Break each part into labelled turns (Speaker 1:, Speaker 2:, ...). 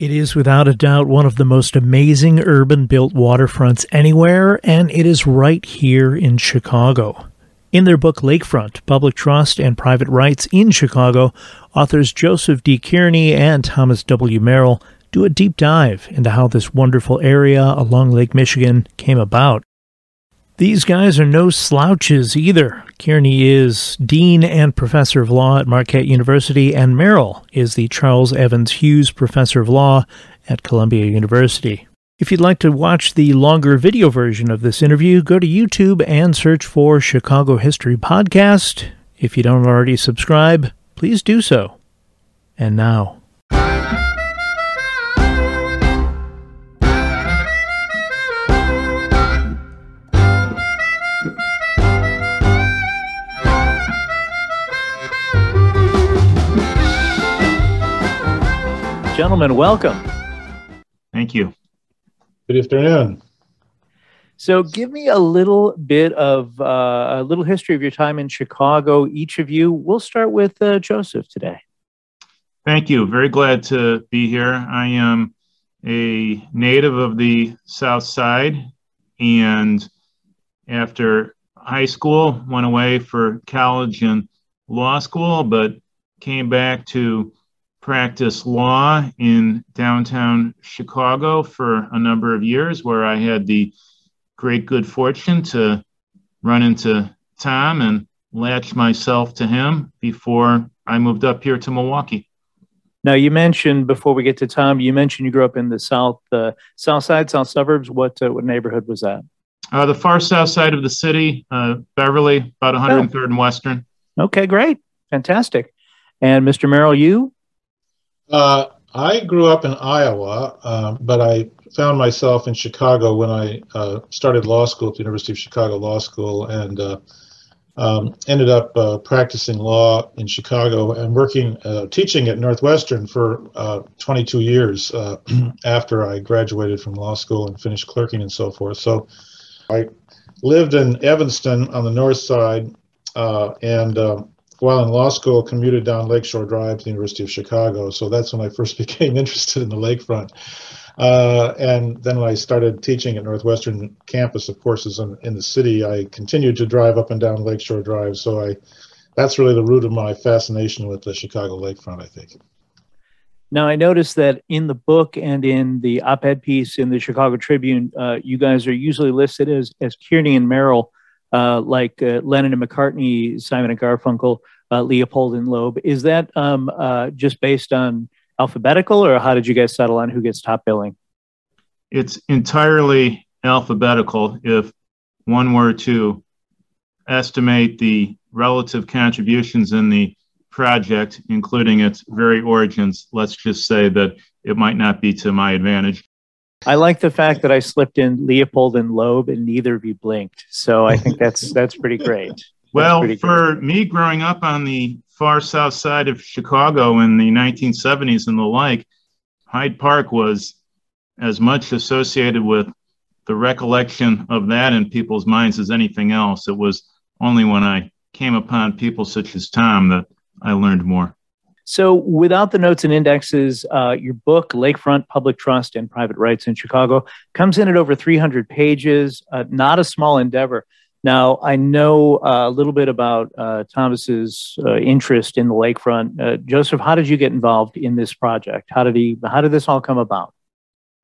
Speaker 1: It is without a doubt one of the most amazing urban built waterfronts anywhere, and it is right here in Chicago. In their book Lakefront Public Trust and Private Rights in Chicago, authors Joseph D. Kearney and Thomas W. Merrill do a deep dive into how this wonderful area along Lake Michigan came about. These guys are no slouches either. Kearney is Dean and Professor of Law at Marquette University, and Merrill is the Charles Evans Hughes Professor of Law at Columbia University. If you'd like to watch the longer video version of this interview, go to YouTube and search for Chicago History Podcast. If you don't already subscribe, please do so. And now, Gentlemen, welcome.
Speaker 2: Thank you.
Speaker 3: Good afternoon.
Speaker 1: So, give me a little bit of uh, a little history of your time in Chicago, each of you. We'll start with uh, Joseph today.
Speaker 2: Thank you. Very glad to be here. I am a native of the South Side, and after high school, went away for college and law school, but came back to practice law in downtown Chicago for a number of years, where I had the great good fortune to run into Tom and latch myself to him before I moved up here to Milwaukee.
Speaker 1: Now, you mentioned before we get to Tom, you mentioned you grew up in the south, uh, south side, south suburbs. What uh, what neighborhood was that?
Speaker 2: Uh, the far south side of the city, uh, Beverly, about 103rd oh. and Western.
Speaker 1: Okay, great, fantastic. And Mr. Merrill, you
Speaker 3: uh, I grew up in Iowa, uh, but I found myself in Chicago when I uh, started law school at the University of Chicago Law School and uh, um, ended up uh, practicing law in Chicago and working, uh, teaching at Northwestern for 22 years after I graduated from law school and finished clerking and so forth. So I lived in Evanston on the north side and um, while in law school, commuted down Lakeshore Drive to the University of Chicago. So that's when I first became interested in the lakefront. Uh, and then when I started teaching at Northwestern campus of courses in, in the city, I continued to drive up and down Lakeshore Drive. So I, that's really the root of my fascination with the Chicago lakefront, I think.
Speaker 1: Now, I noticed that in the book and in the op ed piece in the Chicago Tribune, uh, you guys are usually listed as, as Kearney and Merrill uh, like uh, Lennon and McCartney, Simon and Garfunkel, uh, Leopold and Loeb. Is that um, uh, just based on alphabetical, or how did you guys settle on who gets top billing?
Speaker 2: It's entirely alphabetical. If one were to estimate the relative contributions in the project, including its very origins, let's just say that it might not be to my advantage.
Speaker 1: I like the fact that I slipped in Leopold and Loeb and neither of you blinked. So I think that's that's pretty great.
Speaker 2: well, pretty for great. me growing up on the far south side of Chicago in the 1970s and the like, Hyde Park was as much associated with the recollection of that in people's minds as anything else. It was only when I came upon people such as Tom that I learned more.
Speaker 1: So, without the notes and indexes, uh, your book, Lakefront Public Trust and Private Rights in Chicago, comes in at over 300 pages, uh, not a small endeavor. Now, I know uh, a little bit about uh, Thomas's uh, interest in the lakefront. Uh, Joseph, how did you get involved in this project? How did he? How did this all come about?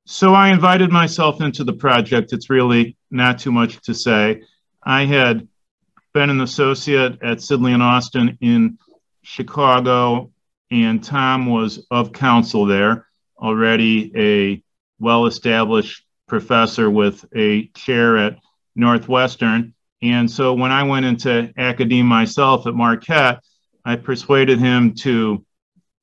Speaker 2: So, I invited myself into the project. It's really not too much to say. I had been an associate at Sidley and Austin in Chicago and Tom was of counsel there, already a well established professor with a chair at Northwestern. And so when I went into academia myself at Marquette, I persuaded him to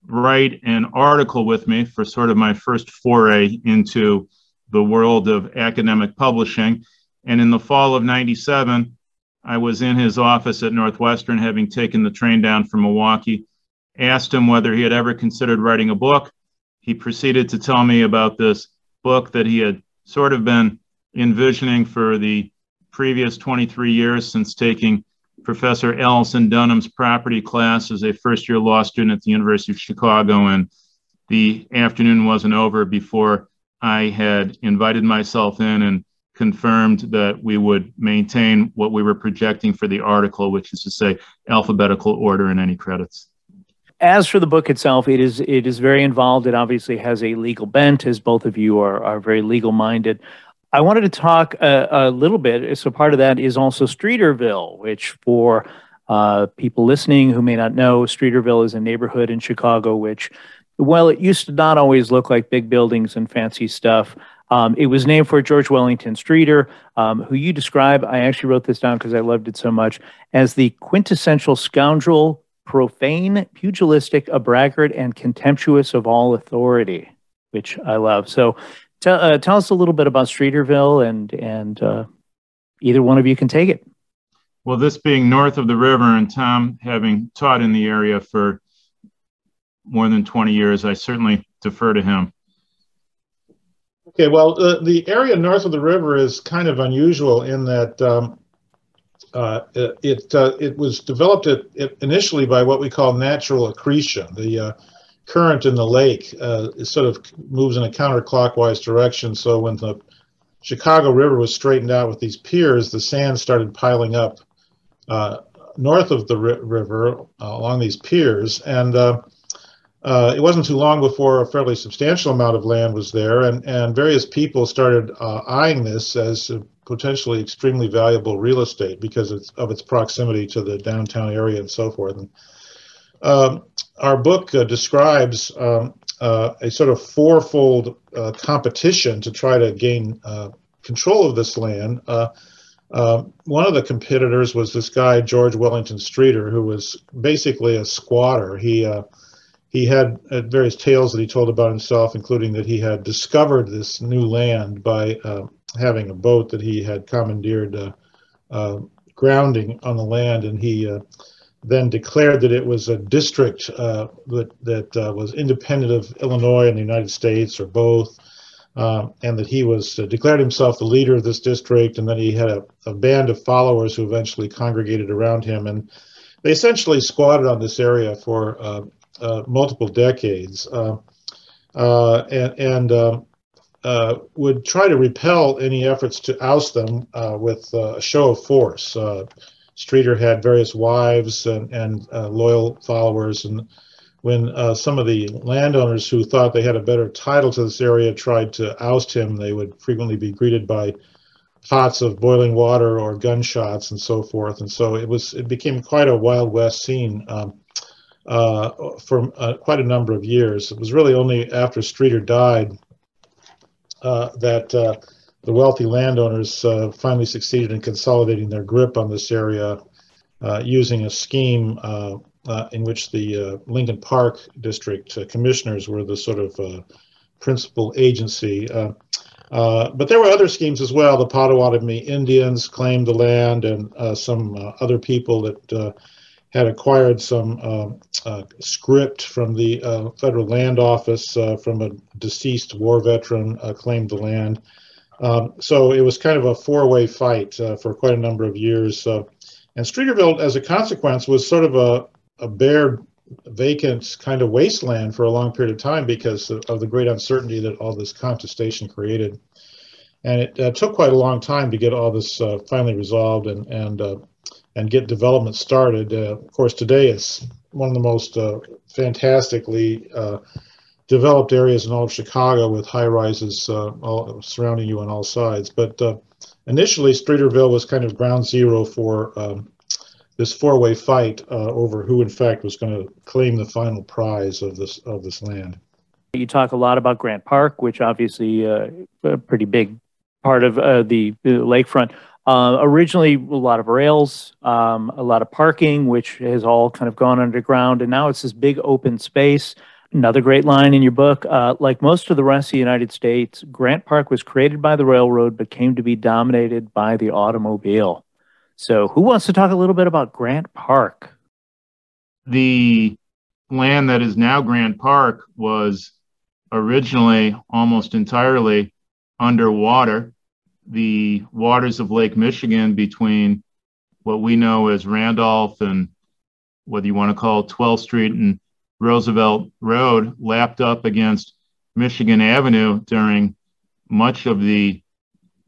Speaker 2: write an article with me for sort of my first foray into the world of academic publishing. And in the fall of 97, I was in his office at Northwestern, having taken the train down from Milwaukee asked him whether he had ever considered writing a book. He proceeded to tell me about this book that he had sort of been envisioning for the previous 23 years since taking Professor Allison Dunham's property class as a first year law student at the University of Chicago And the afternoon wasn't over before I had invited myself in and confirmed that we would maintain what we were projecting for the article, which is to say alphabetical order in any credits.
Speaker 1: As for the book itself, it is it is very involved. It obviously has a legal bent, as both of you are are very legal minded. I wanted to talk a, a, little bit. So part of that is also Streeterville, which for uh, people listening who may not know, Streeterville is a neighborhood in Chicago, which, well, it used to not always look like big buildings and fancy stuff. Um, it was named for George Wellington Streeter, um, who you describe, I actually wrote this down because I loved it so much, as the quintessential scoundrel, profane, pugilistic, a braggart, and contemptuous of all authority, which I love. So t- uh, tell us a little bit about Streeterville, and, and uh, either one of you can take it.
Speaker 2: Well, this being north of the river, and Tom having taught in the area for more than 20 years, I certainly defer to him.
Speaker 3: Okay, well, uh, the area north of the river is kind of unusual in that um, uh, it uh, it was developed at, it initially by what we call natural accretion. The uh, current in the lake uh, sort of moves in a counterclockwise direction. So when the Chicago River was straightened out with these piers, the sand started piling up uh, north of the ri- river along these piers, and it wasn't too long before a fairly substantial amount of land was there, and, and various people started eyeing this as potentially extremely valuable real estate because of its proximity to the downtown area and so forth. And, um, our book uh, describes um, uh, a sort of fourfold uh, competition to try to gain uh, control of this land. one of the competitors was this guy George Wellington Streeter, who was basically a squatter. He he had uh, various tales that he told about himself, including that he had discovered this new land by uh, having a boat that he had commandeered uh, uh grounding on the land, and he uh, then declared that it was a district uh, that that was independent of Illinois and the United States, or both. Um, and that he was declared himself the leader of this district, and then he had a, a band of followers who eventually congregated around him, and they essentially squatted on this area for uh, uh, multiple decades, uh, uh, and, and would try to repel any efforts to oust them with a show of force. Streeter had various wives and, and loyal followers, and when uh, some of the landowners who thought they had a better title to this area tried to oust him, they would frequently be greeted by pots of boiling water or gunshots and so forth. And so it was it became quite a Wild West scene. Um, uh, for uh, quite a number of years. It was really only after Streeter died uh, Uh, that uh, the wealthy landowners uh, finally succeeded in consolidating their grip on this area uh, using a scheme uh, uh, in which the Lincoln Park District commissioners were the sort of principal agency. but there were other schemes as well. The Potawatomi Indians claimed the land, and some other people that had acquired some uh, uh, scrip from the uh, Federal Land Office uh, from a deceased war veteran uh, claimed the land. Um, so it was kind of a four-way fight uh, for quite a number of years. and Streeterville, as a consequence, was sort of a, a bare, vacant kind of wasteland for a long period of time because of, the great uncertainty that all this contestation created. And it took quite a long time to get all this finally resolved and, and and get development started. Uh, of course, today it's one of the most uh, fantastically uh, developed areas in all of Chicago with high rises uh, all, surrounding you on all sides. But uh, initially, Streeterville was kind of ground zero for um, this four-way fight over who, in fact, was going to claim the final prize of this of this land.
Speaker 1: You talk a lot about Grant Park, which obviously a pretty big part of the, the lakefront. Uh, originally, a lot of rails, um, a lot of parking, which has all kind of gone underground, and now it's this big open space. Another great line in your book uh, like most of the rest of the United States, Grant Park was created by the railroad but came to be dominated by the automobile. So, who wants to talk a little bit about Grant Park?
Speaker 2: The land that is now Grant Park was originally almost entirely underwater the waters of Lake Michigan between what we know as Randolph and whether you want to call it 12th Street and Roosevelt Road lapped up against Michigan Avenue during much of the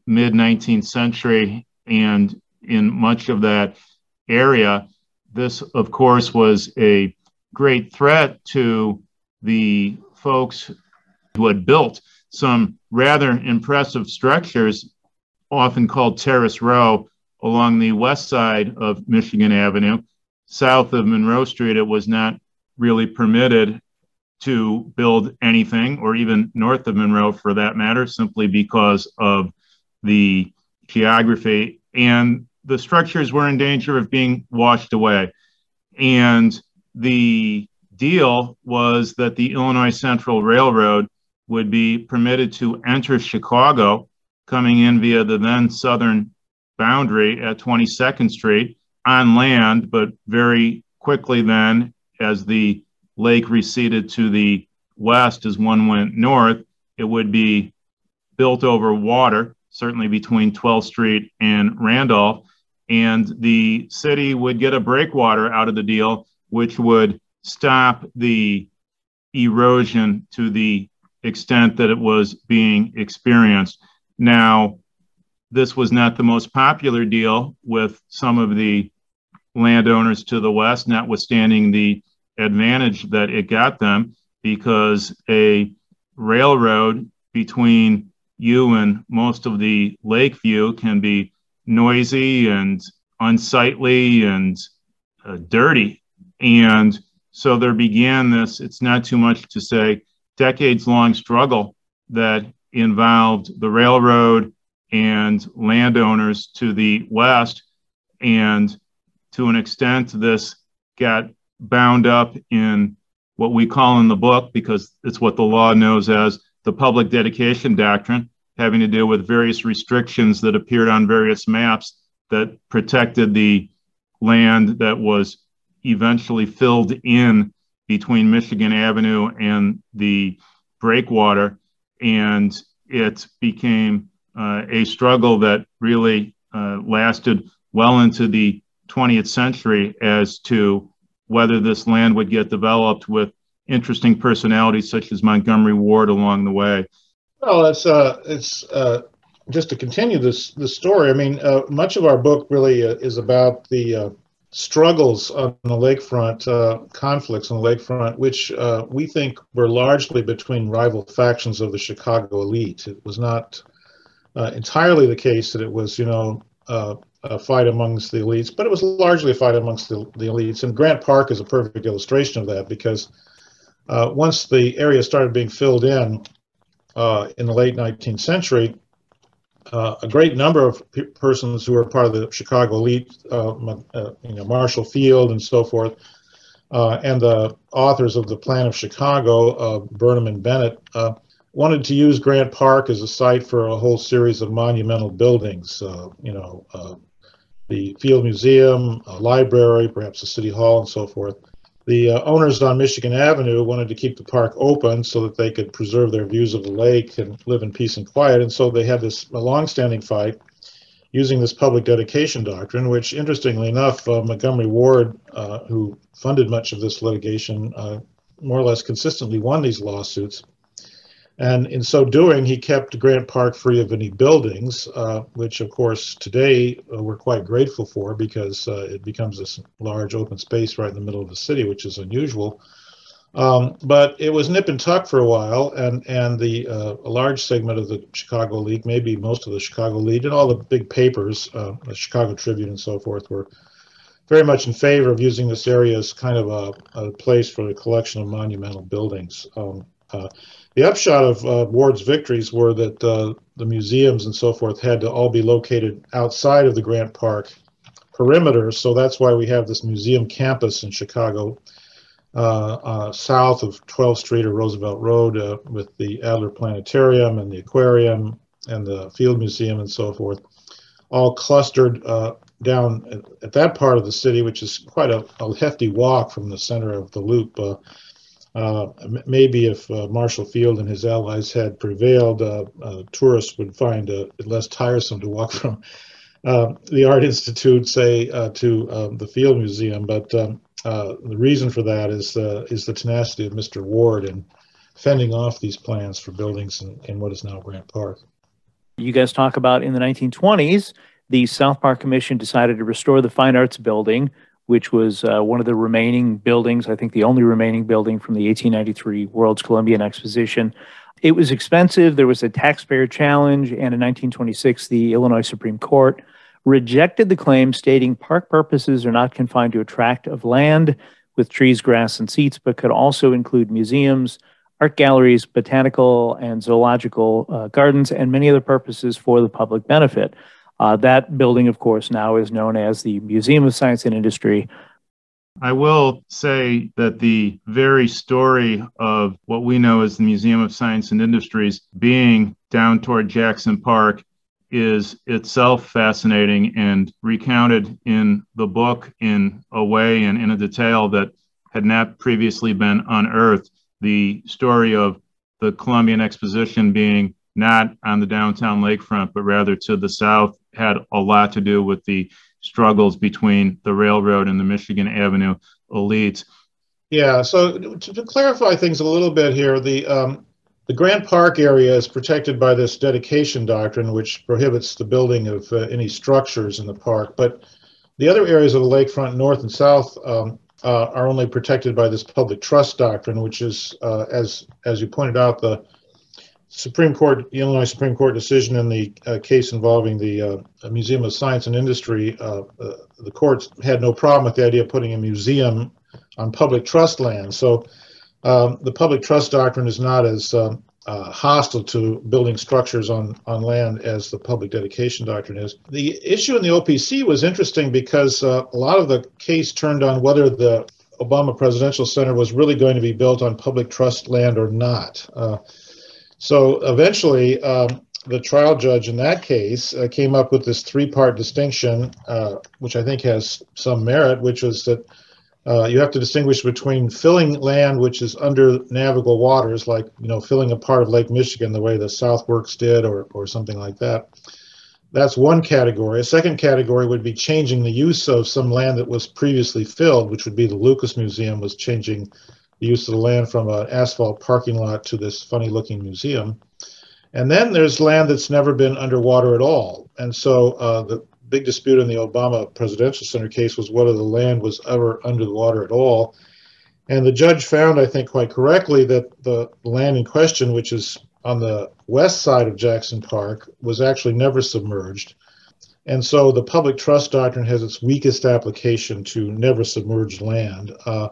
Speaker 2: mid 19th century and in much of that area. This, of course, was a great threat to the folks who had built some rather impressive structures, often called Terrace Row, along the west side of Michigan Avenue. South of Monroe Street, it was not really permitted to build anything, or even north of Monroe for that matter, simply because of the geography. And the structures were in danger of being washed away. And the deal was that the Illinois Central Railroad would be permitted to enter Chicago, coming in via the then southern boundary at 22nd Street on land, but very quickly then, as the lake receded to the west as one went north, it would be built over water, certainly between 12th Street and Randolph. And the city would get a breakwater out of the deal, which would stop the erosion to the extent that it was being experienced. Now, this was not the most popular deal with some of the landowners to the west, notwithstanding the advantage that it got them, because a railroad between you and most of the Lakeview can be noisy and unsightly and uh, dirty. And so there began this, it's not too much to say, decades long struggle that involved the railroad and landowners to the west. And to an extent, this got bound up in what we call in the book, because it's what the law knows as the public dedication doctrine, having to do with various restrictions that appeared on various maps that protected the land that was eventually filled in between Michigan Avenue and the breakwater. And it became uh, a struggle that really uh, lasted well into the 20th century as to whether this land would get developed with interesting personalities such as Montgomery Ward along the way.
Speaker 3: Well, it's uh, it's uh, just to continue this this story. I mean, uh, much of our book really uh, is about the uh, struggles on the lakefront, uh, conflicts on the lakefront, which uh, we think were largely between rival factions of the Chicago elite. It was not uh, entirely the case that it was, you know, uh, a fight amongst the elites, but it was largely a fight amongst the, the elites. And Grant Park is a perfect illustration of that because uh, once the area started being filled in uh, in the late 19th century, uh, a great number of p- persons who were part of the Chicago elite, uh, uh, you know, Marshall Field and so forth, uh, and the authors of the Plan of Chicago, uh, Burnham and Bennett, uh, wanted to use Grant Park as a site for a whole series of monumental buildings. you know, the Field Museum, a library, perhaps a city hall, and so forth. The uh, owners on Michigan Avenue wanted to keep the park open so that they could preserve their views of the lake and live in peace and quiet. And so they had this a long-standing fight using this public dedication doctrine, which, interestingly enough, uh, Montgomery Ward, uh, who funded much of this litigation, uh, more or less consistently won these lawsuits. And in so doing, he kept Grant Park free of any buildings, uh, which, of course, today uh, we're quite grateful for because uh, it becomes this large open space right in the middle of the city, which is unusual. Um, but it was nip and tuck for a while, and and the uh, a large segment of the Chicago elite, maybe most of the Chicago elite, and all the big papers, uh, the Chicago Tribune and so forth, were very much in favor of using this area as kind of a, a place for a collection of monumental buildings. Um, uh, the upshot of uh, Ward's victories were that uh, the museums and so forth had to all be located outside of the Grant Park perimeter. So that's why we have this museum campus in Chicago, uh, uh south of 12th Street or Roosevelt Road, uh, with the Adler Planetarium and the aquarium and the Field Museum and so forth, all clustered uh, down at, at, that part of the city, which is quite a, a, hefty walk from the center of the loop. Uh, maybe if uh, Marshall Field and his allies had prevailed, uh, uh tourists would find it less tiresome to walk from uh, the Art Institute, say, to um, the Field Museum. But um, the reason for that is is the tenacity of Mr. Ward in fending off these plans for buildings in, in what is now Grant Park.
Speaker 1: You guys talk about in the 1920s, the South Park Commission decided to restore the Fine Arts Building, which was uh, one of the remaining buildings, I think the only remaining building from the 1893 World's Columbian Exposition. It was expensive. There was a taxpayer challenge. And in 1926, the Illinois Supreme Court rejected the claim, stating park purposes are not confined to a tract of land with trees, grass, and seats, but could also include museums, art galleries, botanical and zoological uh, gardens, and many other purposes for the public benefit. Uh, that building, of course, now is known as the Museum of Science and Industry.
Speaker 2: I will say that the very story of what we know as the Museum of Science and Industries being down toward Jackson Park is itself fascinating and recounted in the book in a way and in a detail that had not previously been unearthed. The story of the Columbian Exposition being not on the downtown lakefront, but rather to the south, had a lot to do with the struggles between the railroad and the Michigan Avenue elites.
Speaker 3: Yeah, so to, to clarify things a little bit here, the um, the Grant Park area is protected by this dedication doctrine, which prohibits the building of uh, any structures in the park. But the other areas of the lakefront, north and south, um, uh, are only protected by this public trust doctrine, which is, uh, as as you pointed out, the Supreme Court, Illinois Supreme Court decision in the uh, case involving the uh, Museum of Science and Industry. Uh, the courts had no problem with the idea of putting a museum on public trust land. So um, the public trust doctrine is not as um, uh, hostile to building structures on, on land as the public dedication doctrine is. The issue in the OPC was interesting because uh, a lot of the case turned on whether the Obama Presidential Center was really going to be built on public trust land or not. So eventually, um, the trial judge in that case uh, came up with this three part distinction, uh, which I think has some merit, which was that uh, you have to distinguish between filling land which is under navigable waters, like you know filling a part of Lake Michigan the way the Southworks did, or or something like that. That's one category. A second category would be changing the use of some land that was previously filled, which would be the Lucas Museum was changing the use of the land from an asphalt parking lot to this funny-looking museum. And then there's land that's never been underwater at all. And so uh, the big dispute in the Obama Presidential Center case was whether the land was ever under the water at all. And the judge found, I think, quite correctly, that the land in question, which is on the west side of Jackson Park, was actually never submerged. And so the public trust doctrine has its weakest application to never submerged land. Uh,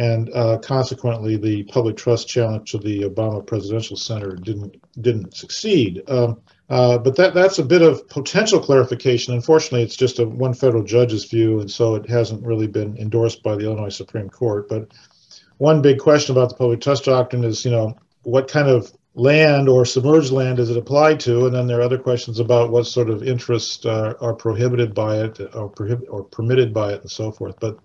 Speaker 3: and uh, consequently, the public trust challenge to the Obama Presidential Center didn't didn't succeed. Um, uh, but that that's a bit of potential clarification. Unfortunately, it's just a one federal judge's view, and so it hasn't really been endorsed by the Illinois Supreme Court. But one big question about the public trust doctrine is, you know, what kind of land or submerged land does it apply to? And then there are other questions about what sort of interests uh, are prohibited by it, or prohibit or permitted by it, and so forth. But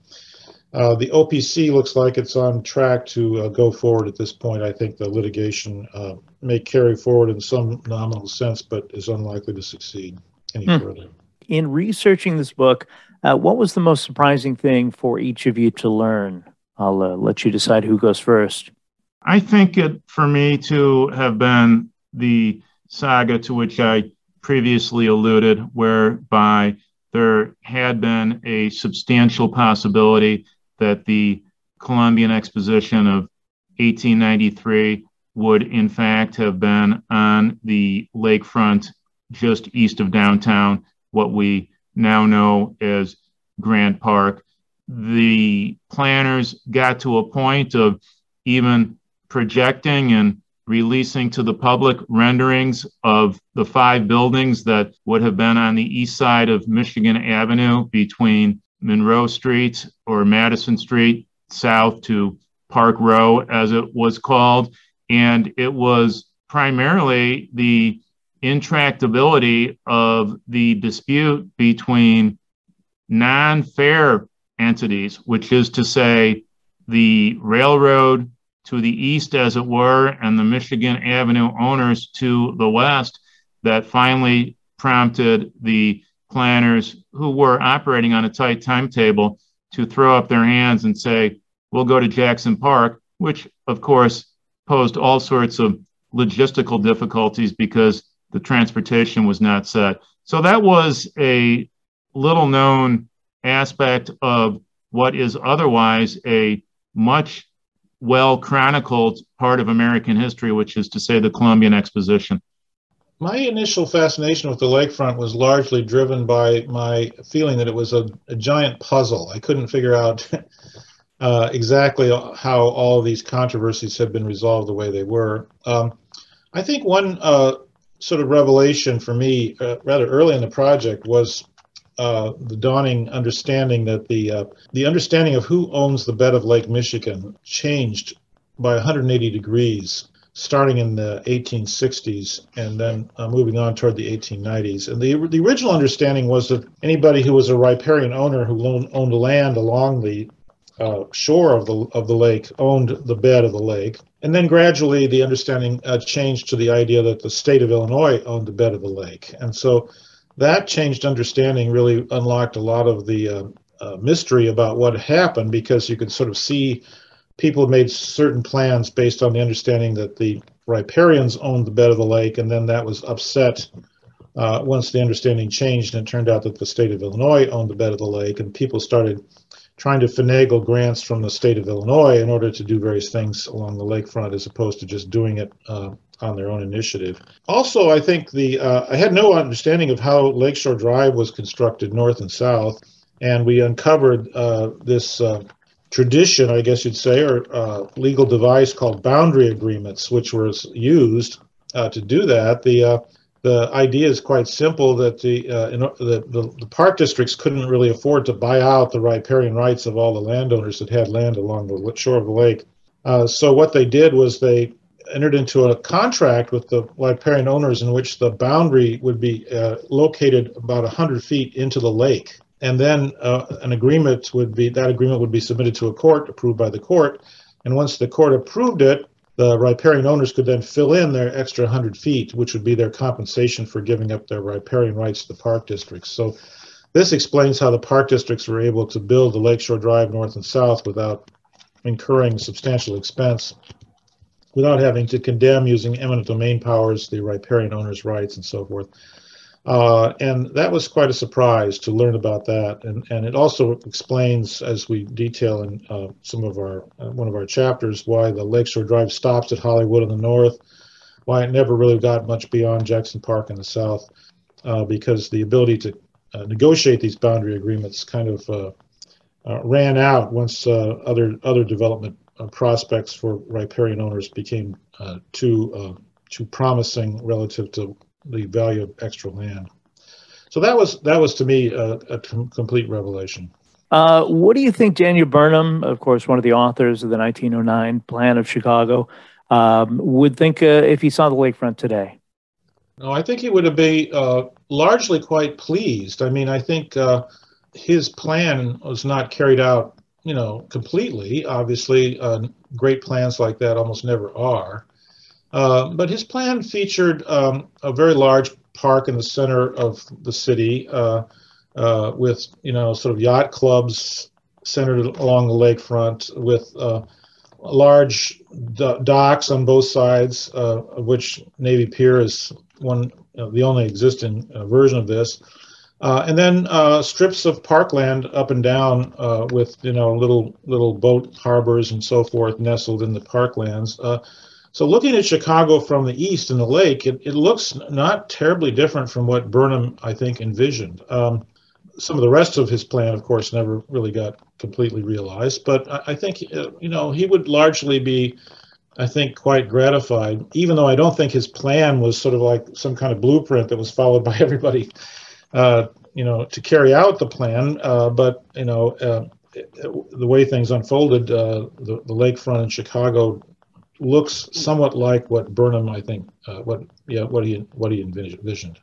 Speaker 3: uh, the OPC looks like it's on track to uh, go forward at this point. I think the litigation uh, may carry forward in some nominal sense, but is unlikely to succeed any hmm. further.
Speaker 1: In researching this book, uh, what was the most surprising thing for each of you to learn? I'll uh, let you decide who goes first.
Speaker 2: I think it, for me, to have been the saga to which I previously alluded, whereby there had been a substantial possibility that the Columbian Exposition of 1893 would, in fact, have been on the lakefront just east of downtown, what we now know as Grant Park. The planners got to a point of even projecting and releasing to the public renderings of the five buildings that would have been on the east side of Michigan Avenue between Monroe Street or Madison Street south to Park Row, as it was called. And it was primarily the intractability of the dispute between non fair entities, which is to say, the railroad to the east, as it were, and the Michigan Avenue owners to the west, that finally prompted the planners who were operating on a tight timetable to throw up their hands and say, we'll go to Jackson Park, which of course posed all sorts of logistical difficulties because the transportation was not set. So that was a little known aspect of what is otherwise a much well chronicled part of American history, which is to say the Columbian Exposition.
Speaker 3: My initial fascination with the lakefront was largely driven by my feeling that it was a, a giant puzzle. I couldn't figure out uh, exactly how all these controversies had been resolved the way they were. Um, I think one uh, sort of revelation for me, uh, rather early in the project, was uh, the dawning understanding that the uh, the understanding of who owns the bed of Lake Michigan changed by 180 degrees starting in the 1860s and then uh, moving on toward the 1890s. And the, the original understanding was that anybody who was a riparian owner who owned, owned land along the uh, shore of the of the lake owned the bed of the lake, and then gradually the understanding uh, changed to the idea that the state of Illinois owned the bed of the lake, and so that changed understanding really unlocked a lot of the uh, uh, mystery about what happened because you could sort of see people made certain plans based on the understanding that the riparians owned the bed of the lake, and then that was upset uh, once the understanding changed, and it turned out that the state of Illinois owned the bed of the lake, and people started trying to finagle grants from the state of Illinois in order to do various things along the lakefront as opposed to just doing it uh, on their own initiative. Also, I think the uh, I had no understanding of how Lakeshore Drive was constructed north and south, and we uncovered uh, this uh, tradition, I guess you'd say, or uh, legal device called boundary agreements, which was used uh, to do that. The the idea is quite simple that the, uh, in, the, the, the, park districts couldn't really afford to buy out the riparian rights of all the landowners that had land along the shore of the lake. Uh, so what they did was they entered into a contract with the riparian owners in which the boundary would be uh, located about 100 feet into the lake. And then uh, an agreement would be, that agreement would be submitted to a court, approved by the court. And once the court approved it, the riparian owners could then fill in their extra 100 feet, which would be their compensation for giving up their riparian rights to the park districts. So this explains how the park districts were able to build the Lakeshore Drive north and south without incurring substantial expense, without having to condemn using eminent domain powers, the riparian owners' rights, and so forth. Uh, and that was quite a surprise to learn about that. And, and it also explains, as we detail in uh, some of our uh, one of our chapters, why the Lakeshore Drive stops at Hollywood in the north, why it never really got much beyond Jackson Park in the south, uh, because the ability to uh, negotiate these boundary agreements kind of uh, ran out once other other development prospects for riparian owners became too too promising relative to the value of extra land. So that was that was to me a, a complete revelation.
Speaker 1: Uh, what do you think Daniel Burnham, of course, one of the authors of the 1909 Plan of Chicago, um, would think uh, if he saw the lakefront today?
Speaker 3: No, I think he would be uh, largely quite pleased. I mean, I think uh, his plan was not carried out, you know, completely. Obviously, uh, great plans like that almost never are. Uh, but his plan featured um, a very large park in the center of the city uh, uh, with, you know, sort of yacht clubs centered along the lakefront with uh, large do- docks on both sides, uh, of which Navy Pier is one, the only existing version of this. and then strips of parkland up and down with, you know, little little boat harbors and so forth nestled in the parklands. So looking at Chicago from the east and the lake, it, it looks not terribly different from what Burnham, I think, envisioned. Um, some of the rest of his plan, of course, never really got completely realized. But I, I think, uh, you know, he would largely be, I think, quite gratified, even though I don't think his plan was sort of like some kind of blueprint that was followed by everybody, uh, you know, to carry out the plan. Uh, but, you know, uh, the way things unfolded, uh, the, the lakefront in Chicago looks somewhat like what Burnham, I think, uh, what yeah, what he what he envisioned.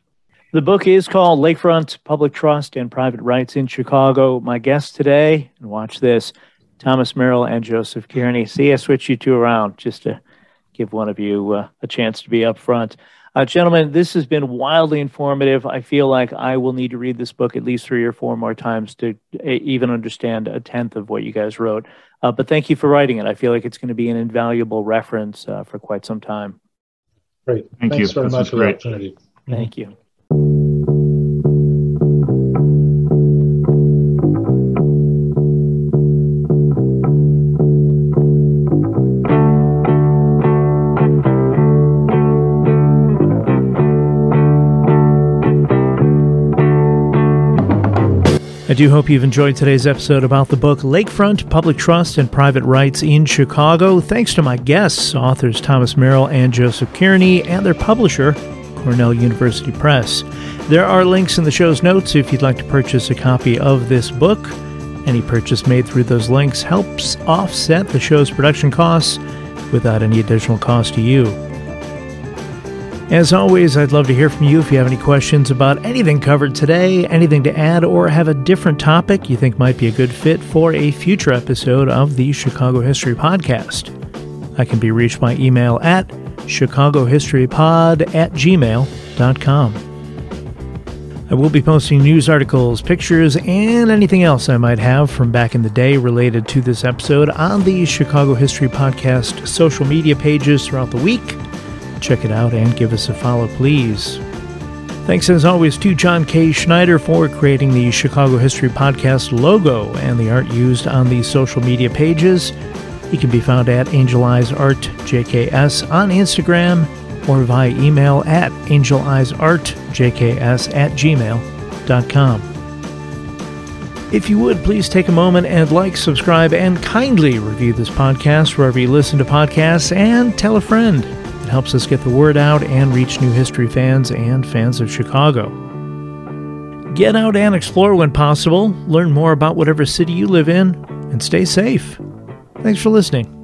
Speaker 1: The book is called Lakefront Public Trust and Private Rights in Chicago. My guests today, and watch this, Thomas Merrill and Joseph Kearney. See, I switch you two around just to give one of you uh, a chance to be up front. Uh, gentlemen, this has been wildly informative. I feel like I will need to read this book at least three or four more times to even understand a tenth of what you guys wrote. Uh, but thank you for writing it. I feel like it's going to be an invaluable reference uh, for quite some time.
Speaker 3: Great.
Speaker 2: Thank
Speaker 3: Thanks
Speaker 2: you.
Speaker 3: very
Speaker 2: This
Speaker 3: much
Speaker 2: was
Speaker 3: for the
Speaker 2: great.
Speaker 3: opportunity.
Speaker 1: Thank you. I do hope you've enjoyed today's episode about the book Lakefront Public Trust and Private Rights in Chicago. Thanks to my guests, authors Thomas Merrill and Joseph Kearney, and their publisher, Cornell University Press. There are links in the show's notes if you'd like to purchase a copy of this book. Any purchase made through those links helps offset the show's production costs without any additional cost to you. As always, I'd love to hear from you if you have any questions about anything covered today, anything to add, or have a different topic you think might be a good fit for a future episode of the Chicago History Podcast. I can be reached by email at chicagohistorypod at gmail.com. I will be posting news articles, pictures, and anything else I might have from back in the day related to this episode on the Chicago History Podcast social media pages throughout the week. Check it out and give us a follow, please. Thanks as always to John K. Schneider for creating the Chicago History Podcast logo and the art used on the social media pages. He can be found at Angel Eyes Art JKS on Instagram or via email at angeleyesartjks at gmail.com. If you would, please take a moment and like, subscribe, and kindly review this podcast wherever you listen to podcasts and tell a friend. Helps us get the word out and reach new history fans and fans of Chicago. Get out and explore when possible, learn more about whatever city you live in, and stay safe. Thanks for listening.